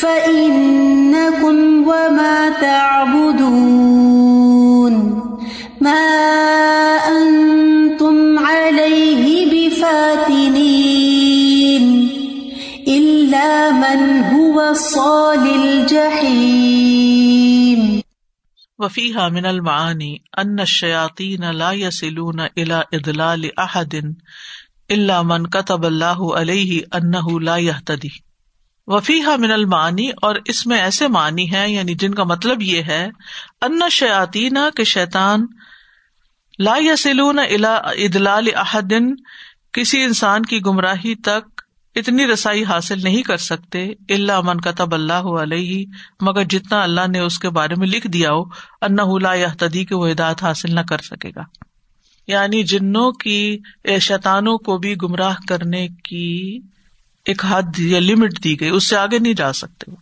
فإنكم وما تعبدون ما أنتم عليه بفاتنين إلا من هو صال الجحيم وفیها من المعانی ان الشیاطین لا يصلون الى ادلال احد الا من كتب اللہ علیہ انه لا يهتدي وفیها من المعانی اور اس میں ایسے معنی ہیں یعنی جن کا مطلب یہ ہے، ان الشیاطین کے شیطان لا يصلون الى ادلال احد، کسی انسان کی گمراہی تک اتنی رسائی حاصل نہیں کر سکتے اللہ من کتب اللہ علیہ، مگر جتنا اللہ نے اس کے بارے میں لکھ دیا ہو اللہ یا تدی کے وہ ہدایت حاصل نہ کر سکے گا۔ یعنی جنوں کی، شیطانوں کو بھی گمراہ کرنے کی ایک حد یا لمٹ دی گئی، اس سے آگے نہیں جا سکتے وہ۔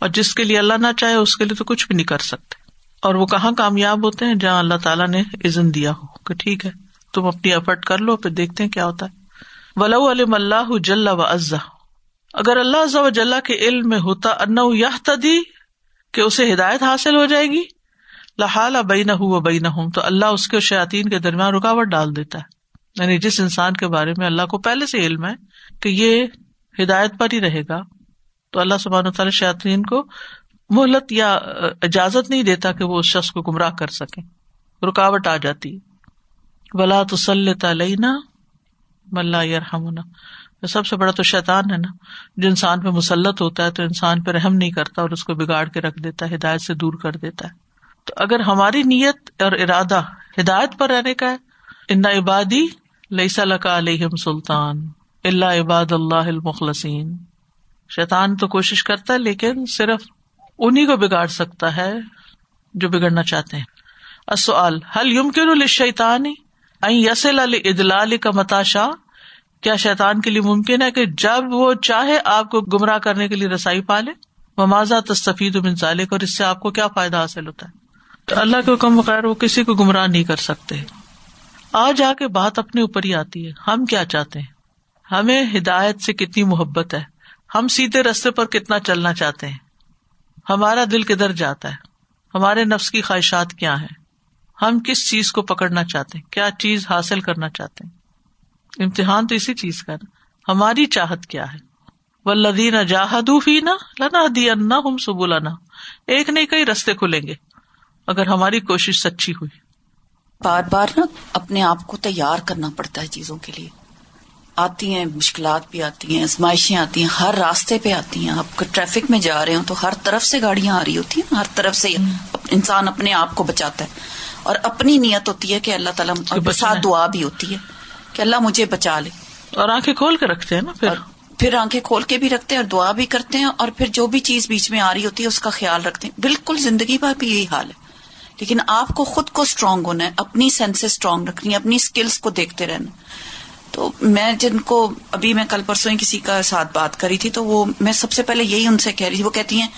اور جس کے لیے اللہ نہ چاہے، اس کے لیے تو کچھ بھی نہیں کر سکتے۔ اور وہ کہاں کامیاب ہوتے ہیں؟ جہاں اللہ تعالیٰ نے عزن دیا ہو کہ ٹھیک ہے، تم اپنی ایفرٹ کر لو، پھر دیکھتے ہیں کیا ہوتا ہے۔ ولو علم اللہ جل و عزا اگر اللہ و جل کے علم میں ہوتا ان تدی کہ اسے ہدایت حاصل ہو جائے گی لہٰ بئی نہ ہوں بئی نہ ہوں تو اللہ اس کے شاطین کے درمیان رکاوٹ ڈال دیتا ہے۔ یعنی جس انسان کے بارے میں اللہ کو پہلے سے علم ہے کہ یہ ہدایت پر ہی رہے گا، تو اللہ سبحان تعالی شاطین کو مہلت یا اجازت نہیں دیتا کہ وہ اس شخص کو گمراہ کر سکے۔ رکاوٹ آ جاتی۔ ولا تسلط علینا ملا یرحمنا سب سے بڑا تو شیطان ہے نا، جو انسان پہ مسلط ہوتا ہے تو انسان پہ رحم نہیں کرتا اور اس کو بگاڑ کے رکھ دیتا ہے، ہدایت سے دور کر دیتا ہے۔ تو اگر ہماری نیت اور ارادہ ہدایت پر رہنے کا ہے، ان عبادی لئی لکا علیہم سلطان۔ اللہ عباد اللہ المخلصین۔ شیطان تو کوشش کرتا ہے، لیکن صرف انہیں کو بگاڑ سکتا ہے جو بگڑنا چاہتے ہیں۔ اصل حل یمکن الشیطانی یسل علی ادلال کا متاشا کیا شیطان کے لیے ممکن ہے کہ جب وہ چاہے آپ کو گمراہ کرنے کے لیے رسائی پالے؟ ممازا تصفید منظالک اور اس سے آپ کو کیا فائدہ حاصل ہوتا ہے؟ تو اللہ کے حکم بغیر وہ کسی کو گمراہ نہیں کر سکتے۔ آج آ کے بات اپنے اوپر ہی آتی ہے۔ ہم کیا چاہتے ہیں؟ ہمیں ہدایت سے کتنی محبت ہے۔ ہم سیدھے رستے پر کتنا چلنا چاہتے ہیں۔ ہمارا دل کدھر جاتا ہے؟ ہمارے نفس کی خواہشات کیا ہیں؟ ہم کس چیز کو پکڑنا چاہتے ہیں؟ کیا چیز حاصل کرنا چاہتے ہیں؟ امتحان تو اسی چیز کا نا ہماری چاہت کیا ہے؟ وہ لدین فی نا لنا دی ہم سبولانا ایک نہیں کئی رستے کھلیں گے۔ اگر ہماری کوشش سچی ہوئی۔ بار بار نا اپنے آپ کو تیار کرنا پڑتا ہے چیزوں کے لیے۔ آتی ہیں مشکلات بھی آتی ہیں آزمائشیں آتی ہیں ہر راستے پہ آتی ہیں۔ آپ ٹریفک میں جا رہے ہوں تو ہر طرف سے گاڑیاں آ رہی ہوتی ہیں ہر طرف سے انسان اپنے آپ کو بچاتا ہے۔ اور اپنی نیت ہوتی ہے کہ اللہ تعالیٰ ساتھ دعا بھی ہوتی ہے کہ اللہ مجھے بچا لے۔ اور آنکھیں کھول کے رکھتے ہیں نا پھر؟ پھر آنکھیں کھول کے بھی رکھتے ہیں اور دعا بھی کرتے ہیں اور پھر جو بھی چیز بیچ میں آ رہی ہوتی ہے اس کا خیال رکھتے ہیں۔ بالکل زندگی بھر بھی یہی حال ہے۔ لیکن آپ کو خود کو اسٹرانگ ہونا ہے اپنی سینس اسٹرانگ رکھنی ہے اپنی اسکلس کو دیکھتے رہنا تو میں جن کو ابھی میں کل پرسوں ہی کسی کا ساتھ بات کری تھی تو وہ میں سب سے پہلے یہی ان سے کہہ رہی تھی وہ کہتی ہیں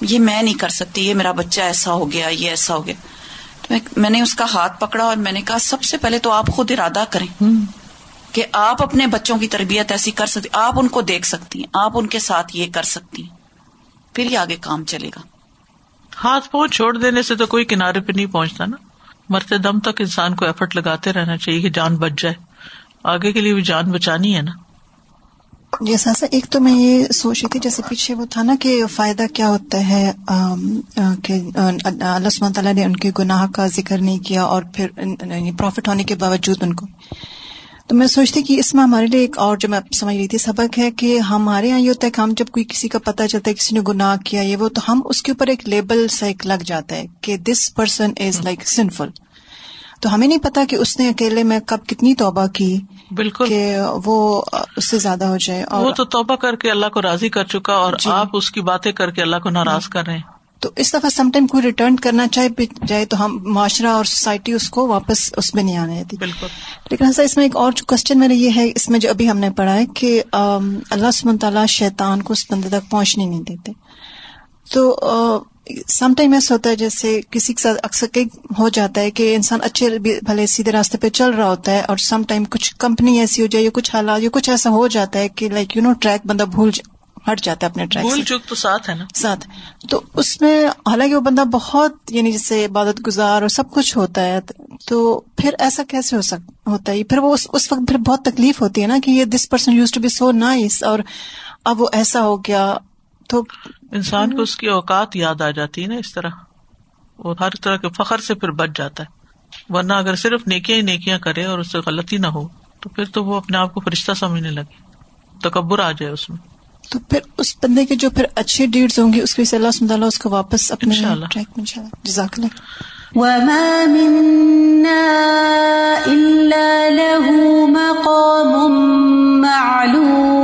یہ میں نہیں کر سکتی یہ میرا بچہ ایسا ہو گیا یہ ایسا ہو گیا۔ میں نے اس کا ہاتھ پکڑا اور میں نے کہا سب سے پہلے تو آپ خود ارادہ کریں کہ آپ اپنے بچوں کی تربیت ایسی کر سکتی آپ ان کو دیکھ سکتی ہیں آپ ان کے ساتھ یہ کر سکتی ہیں پھر ہی آگے کام چلے گا۔ ہاتھ پہنچ چھوڑ دینے سے تو کوئی کنارے پہ نہیں پہنچتا نا۔ مرتے دم تک انسان کو ایفرٹ لگاتے رہنا چاہیے کہ جان بچ جائے۔ آگے کے لیے بھی جان بچانی ہے نا؟ جیسا سا ایک تو میں یہ سوچ رہی تھی جیسے پیچھے وہ تھا نا کہ فائدہ کیا ہوتا ہے کہ اللہ سم تعالیٰ نے ان کے گناہ کا ذکر نہیں کیا اور پھر پروفٹ ہونے کے باوجود ان کو۔ تو میں سوچتی کہ اس میں ہمارے لیے ایک اور جو میں سمجھ رہی تھی سبق ہے کہ ہمارے یہاں یہ ہوتا ہے کہ ہم جب کوئی کسی کا پتہ چلتا ہے کسی نے گناہ کیا یہ وہ تو ہم اس کے اوپر ایک لیبل سا ایک لگ جاتا ہے کہ دس پرسن از لائک سنفل تو ہمیں نہیں پتا کہ اس نے اکیلے میں کب کتنی توبہ کی بالکل۔ کہ وہ اس سے زیادہ ہو جائے اور وہ تو توبہ کر کے اللہ کو راضی کر چکا اور جی۔ آپ اس کی باتیں کر کے اللہ کو ناراض کر رہے ہیں۔ تو اس دفعہ سم ٹائم کوئی ریٹرن کرنا چاہے جائے تو ہم معاشرہ اور سوسائٹی اس کو واپس اس میں نہیں آنے دیتی بالکل۔ لیکن اس میں ایک اور جو کوشچن میرا یہ ہے اس میں جو ابھی ہم نے پڑھا ہے کہ اللہ سمن تعالیٰ شیطان کو اس بندے تک پہنچنے نہیں دیتے۔ تو سم ٹائم ایسا ہوتا ہے جیسے کسی کے ساتھ اکثر کئی ہو جاتا ہے کہ انسان اچھے بھلے سیدھے راستے پہ چل رہا ہوتا ہے اور سم ٹائم کچھ کمپنی ایسی ہو جائے یا کچھ حالات یا کچھ ایسا ہو جاتا ہے کہ لائک یو نو ٹریک بندہ بھول ہٹ جاتا ہے اپنے ٹریک بھول چوک تو ساتھ ہے نا ساتھ تو اس میں حالانکہ وہ بندہ بہت یعنی جس سے عبادت گزار اور سب کچھ ہوتا ہے تو پھر ایسا کیسے ہو سک ہوتا ہے پھر وہ اس, اس وقت پھر بہت تکلیف ہوتی ہے نا کہ یہ this person used to be so nice اور اب وہ ایسا ہو گیا تو انسان کو اس کی اوقات یاد آ جاتی ہے نا اس طرح۔ وہ ہر طرح کے فخر سے پھر بچ جاتا ہے۔ ورنہ اگر صرف نیکیاں ہی نیکیاں کرے اور اس سے غلطی نہ ہو تو پھر تو وہ اپنے آپ کو فرشتہ سمجھنے لگے۔ تکبر آ جائے اس میں۔ تو پھر اس بندے کے جو پھر اچھی ڈیڈز ہوں گی اس سے اللہ سبحانہ تعالیٰ اس کو واپس اپنے انشاءاللہ۔ ٹریک میں انشاءاللہ جزاک اللہ وما منا إلا له مقام معلوم۔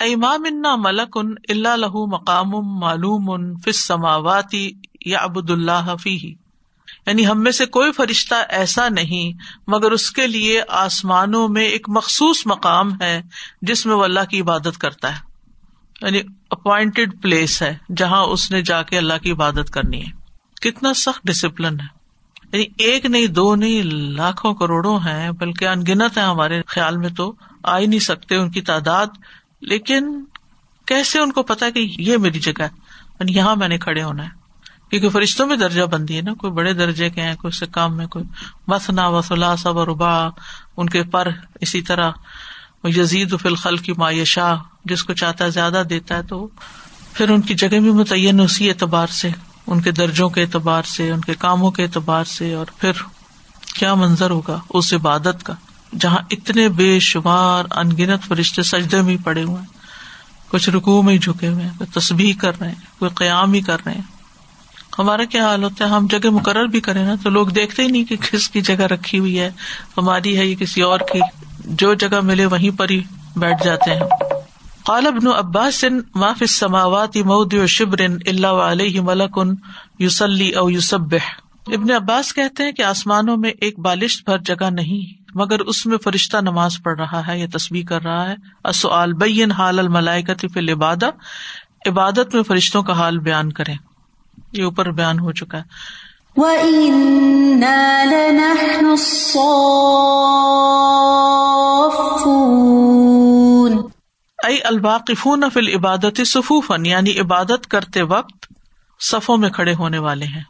ایما منا ملکن اللہ لہ مقام معلوم فس سماواتی یا ابد اللہ فی یعنی ہم میں سے کوئی فرشتہ ایسا نہیں، مگر اس کے لیے آسمانوں میں ایک مخصوص مقام ہے جس میں وہ اللہ کی عبادت کرتا ہے۔ یعنی اپوائنٹڈ پلیس ہے جہاں اس نے جا کے اللہ کی عبادت کرنی ہے۔ کتنا سخت ڈسپلن ہے۔ یعنی ایک نہیں، دو نہیں، لاکھوں کروڑوں ہیں، بلکہ انگنت ہے ہمارے خیال میں تو، آ ہی نہیں سکتے ان کی تعداد۔ لیکن کیسے ان کو پتا کہ یہ میری جگہ ہے؟ یعنی یہاں میں نے کھڑے ہونا ہے۔ کیونکہ فرشتوں میں درجہ بندی ہے نا، کوئی بڑے درجے کے ہیں، کوئی سے کام میں کوئی مسنا وسلا سب ربا ان کے پر اسی طرح یزید فی الخل کی معیشہ جس کو چاہتا ہے زیادہ دیتا ہے تو پھر ان کی جگہ بھی متعین اسی اعتبار سے، ان کے درجوں کے اعتبار سے، ان کے کاموں کے اعتبار سے، اور پھر کیا منظر ہوگا؟ اس عبادت کا۔ جہاں اتنے بے شمار انگنت فرشتے سجدے میں پڑے ہوئے ہیں۔ کچھ رکو میں ہی جھکے ہوئے ہیں، کوئی تصبیح کر رہے ہیں، کوئی قیام ہی کر رہے ہیں۔ ہمارا کیا حال ہوتا ہے؟ ہم جگہ مقرر بھی کریں نا تو لوگ دیکھتے ہی نہیں کہ کس کی جگہ رکھی ہوئی ہے۔ ہماری ہے یا کسی اور کی؟ جو جگہ ملے وہیں پر ہی بیٹھ جاتے ہیں۔ قال ابن عباس، ما فی السماوات موضع شبر الا وعلیہ ملک یصلی او یسبح۔ ابن عباس کہتے ہیں کہ آسمانوں میں ایک بالشت بھر جگہ نہیں۔ مگر اس میں فرشتہ نماز پڑھ رہا ہے یا تسبیح کر رہا ہے۔ السؤال بین حال الملائکۃ فی العبادہ۔ عبادت میں فرشتوں کا حال بیان کریں۔ یہ اوپر بیان ہو چکا ہے۔ وَإِنَّا لَنَحْنُ الصَّافُّونَ۔ فی العبادت صفوفن یعنی عبادت کرتے وقت صفوں میں کھڑے ہونے والے ہیں۔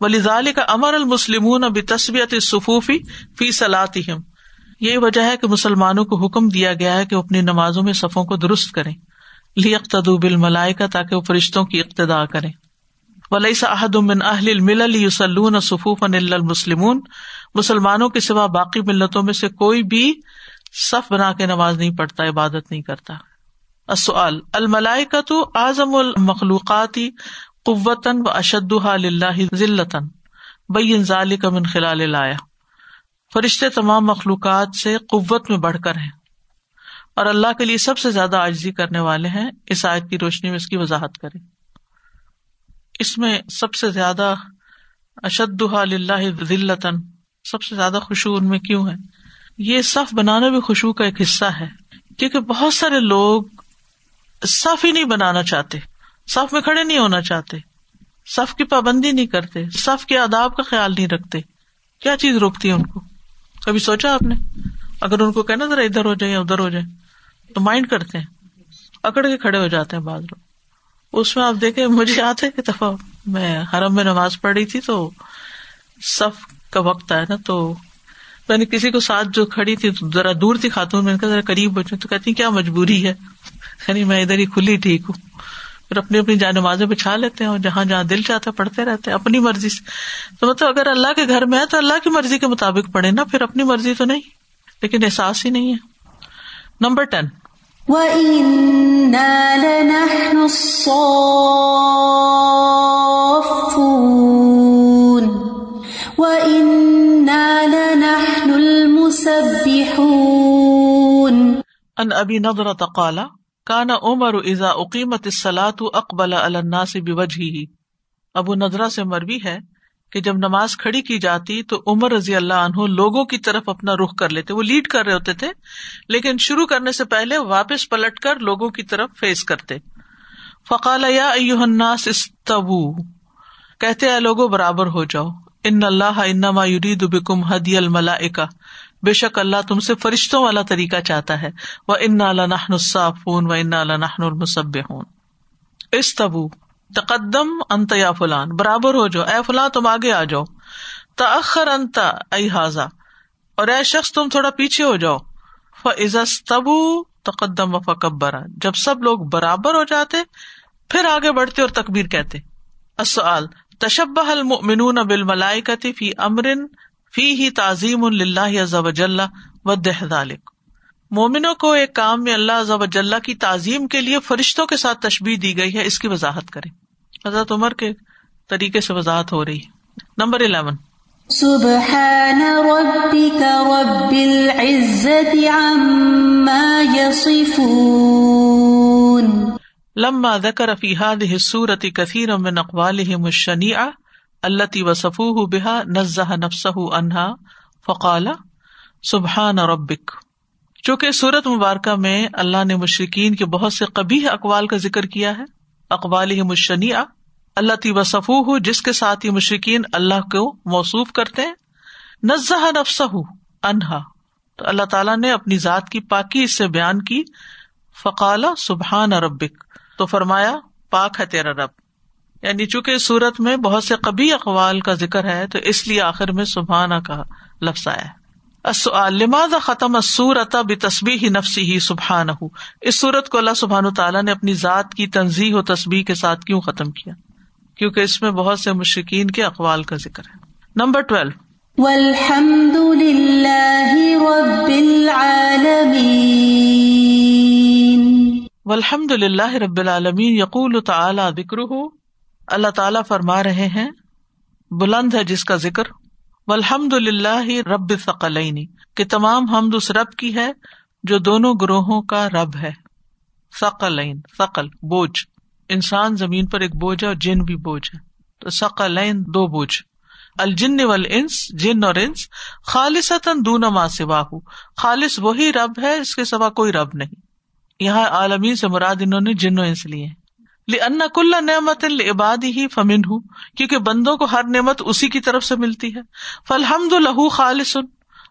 ولیزال کا امر المسلمون اب تصویت صفوفی فی صلاحم یہی وجہ ہے کہ مسلمانوں کو حکم دیا گیا ہے کہ اپنی نمازوں میں صفوں کو درست کریں۔ لی اقتدو بالملائکہ تاکہ وہ فرشتوں کی اقتدا کریں۔ ولیس احد من اہل الملل یصلون صفوفا الا المسلمون۔ مسلمانوں کے سوا باقی ملتوں میں سے کوئی بھی صف بنا کے نماز نہیں پڑھتا، عبادت نہیں کرتا۔ السؤال، الملائکۃ اعظم المخلوقات قوتاً و اشدها للہ ذلتاً، بین ذلک من خلال الایا فرشتے تمام مخلوقات سے قوت میں بڑھ کر ہیں اور اللہ کے لیے سب سے زیادہ عاجزی کرنے والے ہیں، اس آیت کی روشنی میں اس کی وضاحت کریں۔ اس میں سب سے زیادہ اشد للہ ذلتاً، سب سے زیادہ خوشبو ان میں کیوں ہے؟ یہ صف بنانا بھی خوشبو کا ایک حصہ ہے، کیونکہ بہت سارے لوگ صف ہی نہیں بنانا چاہتے۔ صف میں کھڑے نہیں ہونا چاہتے۔ صف کی پابندی نہیں کرتے۔ صف کے آداب کا خیال نہیں رکھتے۔ کیا چیز روکتی ہے ان کو؟ کبھی سوچا آپ نے؟ اگر ان کو کہنا ذرا ادھر ہو جائے یا ادھر ہو جائے تو مائنڈ کرتے ہیں۔ اکڑ کے کھڑے ہو جاتے ہیں بعض لوگ۔ اس میں آپ دیکھیں، مجھے یاد ہے کہ دفعہ میں حرم میں نماز پڑھ رہی تھی تو صف کا وقت آیا نا، تو میں نے کسی کو ساتھ جو کھڑی تھی ذرا دور تھی خاتون، میں نے کہا ذرا قریب بچوں تو کہتی کیا مجبوری ہے؟ یعنی میں ادھر ہی کھلی ٹھیک ہوں۔ پھر اپنی اپنی جائے نمازیں بچھا لیتے ہیں اور جہاں جہاں دل چاہتا ہے پڑھتے رہتے ہیں اپنی مرضی سے۔ تو مطلب اگر اللہ کے گھر میں ہے تو اللہ کی مرضی کے مطابق پڑھے نا پھر اپنی مرضی تو نہیں لیکن احساس ہی نہیں ہے۔ Number ten. وَإِنَّا لَنَحْنُ الصَّافُّونَ۔ وَإِنَّا لَنَحْنُ الْمُسَبِّحُونَ۔ ان ابی نظر قال کانا عمر اذا اقیمت الصلاۃ اقبل علی الناس بوجهه ابو نظرہ سے مروی ہے کہ جب نماز کھڑی کی جاتی تو عمر رضی اللہ عنہ لوگوں کی طرف اپنا رخ کر لیتے۔ وہ لیڈ کر رہے ہوتے تھے، لیکن شروع کرنے سے پہلے واپس پلٹ کر لوگوں کی طرف فیس کرتے۔ فقال یا ایوہ الناس استوو۔ کہتے ہیں لوگوں، برابر ہو جاؤ۔ ان اللہ انما یرید بکم ہدی الملائکہ۔ بے شک اللہ تم سے فرشتوں والا طریقہ چاہتا ہے۔ وہ ان لنحن الصافون و ان لنحن المسبحون۔ استبو، تقدم انت یا فلان، برابر ہو جاؤ۔ اے فلاں تم آگے آ جاؤ۔ تاخر انت اے حاضا اور اے شخص، تم تھوڑا پیچھے ہو جاؤ۔ فزتبو تقدم و فکبرا جب سب لوگ برابر ہو جاتے، پھر آگے بڑھتے اور تکبیر کہتے۔ السؤال تشبہ المؤمنون بالملائکتی فی امرن فی ہی تعظیم اللہ عز وجل و ذالک۔ مومنوں کو ایک کام میں اللہ عز وجل کی تعظیم کے لیے فرشتوں کے ساتھ تشبیح دی گئی ہے اس کی وضاحت کریں۔ حضرت عمر کے طریقے سے وضاحت ہو رہی ہے۔ Number eleven. سبحان ربك رب العزة عما يصفون لما ذکر فی هذه السورة كثيرا من اقوالهم الشنيعة التي وصفوه بها نزه نفسه عنها فقال، سبحان ربك چونکہ سورت مبارکہ میں اللہ نے مشرقین کے بہت سے قبیح اقوال کا ذکر کیا ہے اقبال ہی مشنیا اللہ تی وصف جس کے ساتھ ہی مشرقین اللہ کو موصوف کرتے ہیں نزہ نفس انہا تو اللہ تعالیٰ نے اپنی ذات کی پاکی اس سے بیان کی، فقال، سبحان ربک۔ تو فرمایا، پاک ہے تیرا رب۔ یعنی چونکہ اس صورت میں بہت سے قبی اقوال کا ذکر ہے تو اس لیے آخر میں سبحانہ کا لفظ آیا لماز ختم سورت ب تصبیح ہی نفسی ہی سبحان اس صورت کو اللہ سبحان تعالیٰ نے اپنی ذات کی تنظیح و تصبیح کے ساتھ کیوں ختم کیا؟ کیونکہ اس میں بہت سے مشرقین کے اقوال کا ذکر ہے۔ Number twelve. والحمد للہ رب العالمین۔ والحمد للہ رب العالمین یقول تعالی اللہ تعالیٰ فرما رہے ہیں، بلند ہے جس کا ذکر والحمد للہ رب ثقلینی کہ تمام حمد اس رب کی ہے جو دونوں گروہوں کا رب ہے۔ ثقلین، ثقل، بوجھ۔ انسان زمین پر ایک بوجھ ہے اور جن بھی بوجھ ہے۔ تو ثقلین دو بوجھ۔ الجن والانس، جن اور انس، خالصتاً دون ما سواہ خالص وہی رب ہے، اس کے سوا کوئی رب نہیں۔ یہاں عالمین سے مراد انہوں نے جن و انس لیے ان کل نعمت عباد ہی فمن ہوں کیونکہ بندوں کو ہر نعمت اسی کی طرف سے ملتی ہے۔ فلحمد لہو خالص،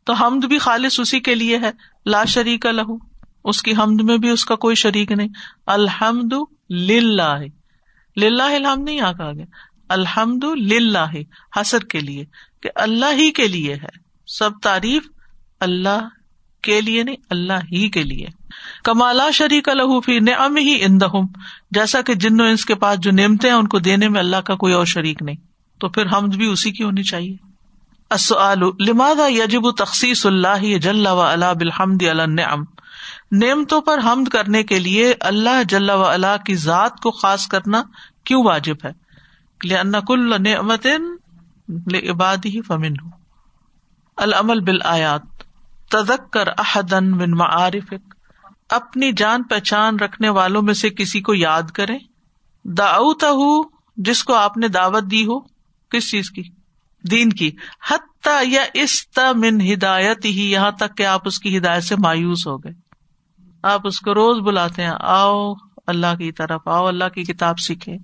تو حمد بھی خالص اسی کے لیے ہے، لا شریک لہو اس کی حمد میں بھی اس کا کوئی شریک نہیں۔ الحمد للہ للہ الحمد نہیں آ گیا الحمد للہ حسر کے لیے، کہ اللہ ہی کے لیے ہے۔ سب تعریف اللہ کے لیے نہیں، اللہ ہی کے لیے۔ کمالا شریک الحفی نعم ہی اندہم جیسا کہ جن و انس کے پاس جو نعمتے ہیں، ان کو دینے میں اللہ کا کوئی اور شریک نہیں۔ تو پھر حمد بھی اسی کی ہونی چاہیے۔ السؤال، لماذا یجب تخصیص اللہ جل و علا بالحمد علی النعم؟ نعمتوں پر حمد کرنے کے لیے اللہ جل و علا کی ذات کو خاص کرنا کیوں واجب ہے؟ لأن كل نعمت لعباده فمنه العمل بالآیات۔ تذکر احدن من معارفک، اپنی جان پہچان رکھنے والوں میں سے کسی کو یاد کرے داؤتا جس کو آپ نے دعوت دی ہو، کس چیز کی؟ دین کی۔ حتیٰ یا اس من ہدایت ہی یہاں تک کہ آپ اس کی ہدایت سے مایوس ہو گئے۔ آپ اس کو روز بلاتے ہیں، آؤ اللہ کی طرف، آؤ اللہ کی کتاب سیکھے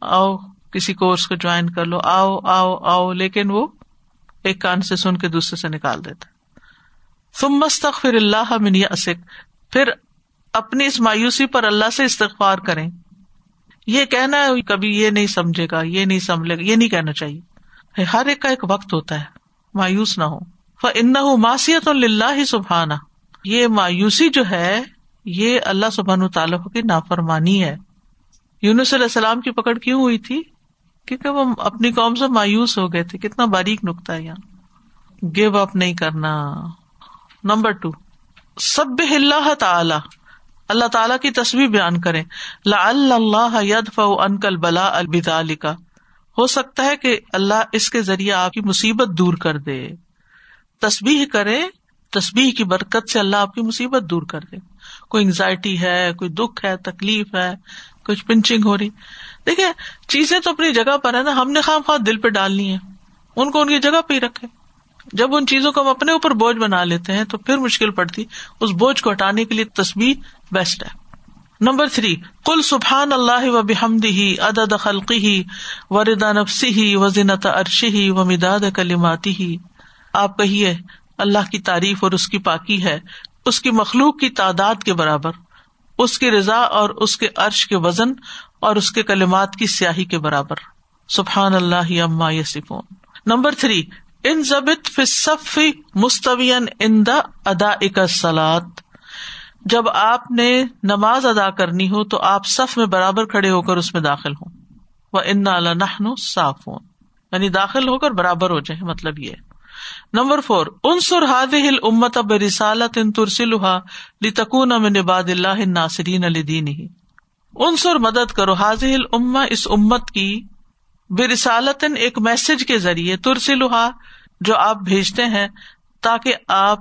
آؤ کسی کورس کو جوائن کر لو، آؤ آؤ آؤ، لیکن وہ ایک کان سے سن کے دوسرے سے نکال دیتا۔ تم مستق اللہ من اسک پھر اپنی اس مایوسی پر اللہ سے استغفار کریں۔ یہ کہنا ہے، کبھی یہ نہیں سمجھے گا، یہ نہیں سمجھے گا، یہ نہیں کہنا چاہیے۔ ہر ایک کا ایک وقت ہوتا ہے، مایوس نہ ہو۔ ان ماسیت اللہ سبحانا یہ مایوسی جو ہے، یہ اللہ سبحان تعالیٰ کی نافرمانی ہے۔ یونس علیہ السلام کی پکڑ کیوں ہوئی تھی؟ کیونکہ وہ اپنی قوم سے مایوس ہو گئے تھے۔ کتنا باریک نکتا ہے یہاں۔ گیو اپ نہیں کرنا۔ Number two. سب اللہ تعالی۔ اللہ تعالیٰ کی تصویر بیان کرے لا اللہ یدف انکل بلا البال کا ہو سکتا ہے کہ اللہ اس کے ذریعے آپ کی مصیبت دور کر دے۔ تصبیح کرے تصبیح کی برکت سے اللہ آپ کی مصیبت دور کر دے۔ کوئی انگزائٹی ہے، کوئی دکھ ہے، تکلیف ہے، کچھ پنچنگ ہو رہی۔ دیکھے چیزیں تو اپنی جگہ پر ہے نا، ہم نے خام خواہ دل پہ ڈالنی ہے ان کو ان کی جگہ پہ ہی رکھے جب ان چیزوں کو ہم اپنے اوپر بوجھ بنا لیتے ہیں تو پھر مشکل پڑتی، اس بوجھ کو ہٹانے کے لیے تصویر بیسٹ ہے۔ نمبر تھری کل سبحان اللہ و بحمد ہی عدد خلقی ہی و ردا نفسی ہی و عرشی ہی و مداد کلیماتی ہی آپ کہیے، اللہ کی تعریف اور اس کی پاکی ہے، اس کی مخلوق کی تعداد کے برابر، اس کی رضا اور اس کے عرش کے وزن اور اس کے کلمات کی سیاہی کے برابر۔ سبحان اللہ اما یسفون نمبر تھری ان ضبط فصف مستوین ان دا ادا سلاد جب آپ نے نماز ادا کرنی ہو تو آپ صف میں برابر کھڑے ہو کر اس میں داخل ہوں۔ وہ ان نہ صاف ہوں یعنی داخل ہو کر برابر ہو جائے مطلب یہ۔ نمبر فور ان سر ہاد ہل امت اب رسالت ان ترسلحا لتکون امن باد اللہ ناصرین علی دین ہی ان مدد کرو حاضل اما اس امت کی بے رسالت ایک میسج کے ذریعے ترسلحا جو آپ بھیجتے ہیں تاکہ آپ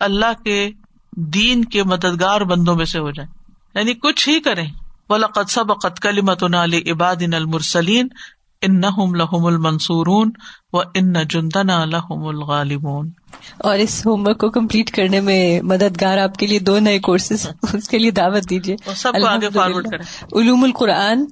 اللہ کے دین کے مددگار بندوں میں سے ہو جائیں۔ یعنی کچھ ہی کریں۔ ولاقت قطب قط کلیمت علی عباد المرسلین ان لہم المنصورون۔ و ان جندنا لہم الغالبون اور اس ہوم ورک کو کمپلیٹ کرنے میں مددگار آپ کے لیے دو نئے کورسز اس کے لیے دعوت دیجیے علوم القرآن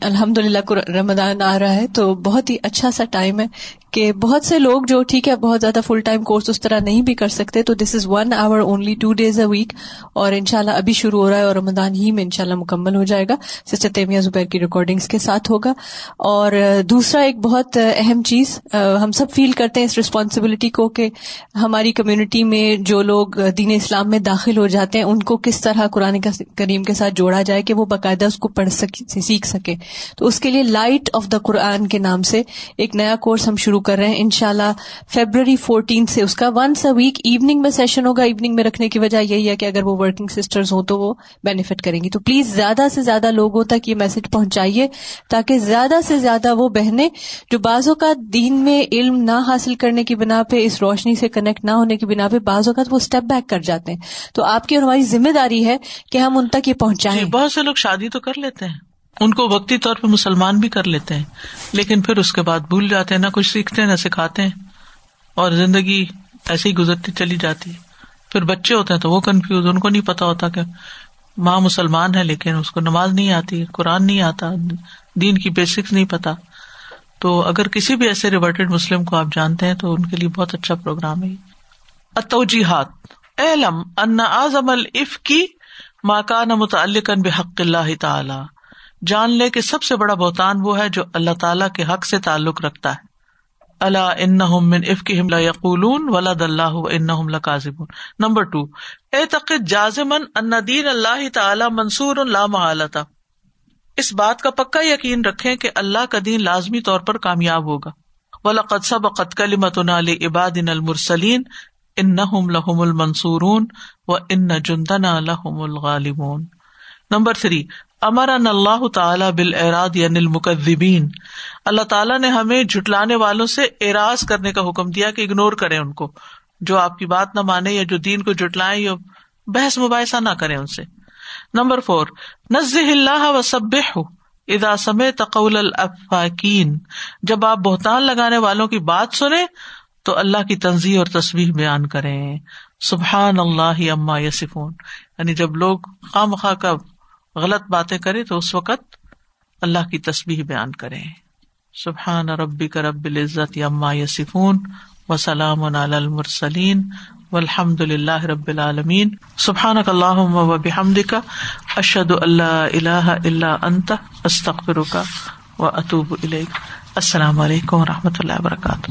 الحمد للہ رمضان آ رہا ہے تو بہت ہی اچھا سا ٹائم ہے کہ بہت سے لوگ جو ٹھیک ہے بہت زیادہ فل ٹائم کورس اس طرح نہیں بھی کر سکتے تو this is one hour only two days a week اور ان شاء اللہ ابھی شروع ہو رہا ہے اور رمضان ہی میں ان شاء اللہ مکمل ہو جائے گا۔ سسٹر تیمیہ زبیر کی ریکارڈنگس کے ساتھ ہوگا۔ اور دوسرا ایک بہت اہم چیز ہم سب فیل کرتے ہیں اس ریسپانسبلٹی کو کہ ہماری کمیونٹی میں جو لوگ دین اسلام میں داخل ہو جاتے ہیں، ان کو کس طرح قرآن کریم کے ساتھ جوڑا جائے کہ وہ باقاعدہ اس کو پڑھ سکے سیکھ سکے۔ تو اس کے لیے لائٹ آف دا قرآن کے نام سے ایک نیا کورس ہم شروع کر رہے ہیں۔ ان شاء اللہ فیبرری فورٹین سے اس کا ونس اے ویک ایوننگ میں سیشن ہوگا۔ ایوننگ میں رکھنے کی وجہ یہی ہے کہ اگر وہ ورکنگ سسٹرز ہوں تو وہ بینیفٹ کریں گی۔ تو پلیز زیادہ سے زیادہ لوگوں تک یہ میسج پہنچائیے تاکہ زیادہ سے زیادہ وہ بہنیں جو بعضوں کا دین میں علم نہ حاصل کرنے کی بنا پہ اس روشنی سے کنیکٹ نہ ہونے کی بنا پہ بعض اوقات وہ اسٹیپ بیک کر جاتے ہیں۔ تو آپ کی اور ہماری ذمہ داری ہے کہ ہم ان تک یہ پہنچائیں۔ جی، بہت سے لوگ شادی تو کر لیتے ہیں۔ ان کو وقتی طور پہ مسلمان بھی کر لیتے ہیں۔ لیکن پھر اس کے بعد بھول جاتے ہیں نہ کچھ سیکھتے ہیں نہ سکھاتے ہیں۔ اور زندگی ایسی گزرتی چلی جاتی۔ پھر بچے ہوتے ہیں تو وہ کنفیوز ان کو نہیں پتا ہوتا کہ ماں مسلمان ہے لیکن اس کو نماز نہیں آتی قرآن نہیں آتا دین کی بیسکس نہیں پتا۔ تو اگر کسی بھی ایسے ریورٹیڈ مسلم کو آپ جانتے ہیں تو ان کے لیے بہت اچھا پروگرام ہے اتوجیحات علم ان اعظم الف کی ماکان متعلق بحق اللہ تعالی۔ جان لے کہ سب سے بڑا بہتان وہ ہے جو اللہ تعالیٰ کے حق سے تعلق رکھتا ہے۔ اللہ ان من اف کی حملہ یقولون ولاد اللہ ان کاظم نمبر ٹو اے تقد جازمن ان دین اللہ تعالی منصور اللہ محالتا۔ اس بات کا پکا یقین رکھے کہ اللہ کا دین لازمی طور پر کامیاب ہوگا۔ ولا قدسب قط کلیمت عباد ان المرسلین ان لہم المنصور و ان جندنا لہم الغالبون۔ نمبر تھری امر اللہ تعالیٰ بال اراد یعنی المکذبین اللہ تعالیٰ نے ہمیں جٹلانے والوں سے اراض کرنے کا حکم دیا کہ اگنور کرے ان کو۔ جو آپ کی بات نہ مانے یا جو دین کو جٹلائیں یا بحث مباحثہ نہ کرے ان سے۔ نمبر فور نز اللہ و سب ادا سمے تقول الفاقین جب آپ بہتان لگانے والوں کی بات سنیں، تو اللہ کی تنظیم اور تصویر بیان کریں۔ سبحان اللہ اما یسفون یعنی جب لوگ خام خواہ کا غلط باتیں کرے تو اس وقت اللہ کی تصویر بیان کریں۔ سبحان ربی کا رب العزت اما یسفون وسلام المرسلین و الحمد اللہ رب العالمین. سبحان اللہ و بحمد کا اشد اللہ اللہ اللہ انت استخر کا و اطوب السلام علیکم و رحمۃ اللہ وبرکاتہ.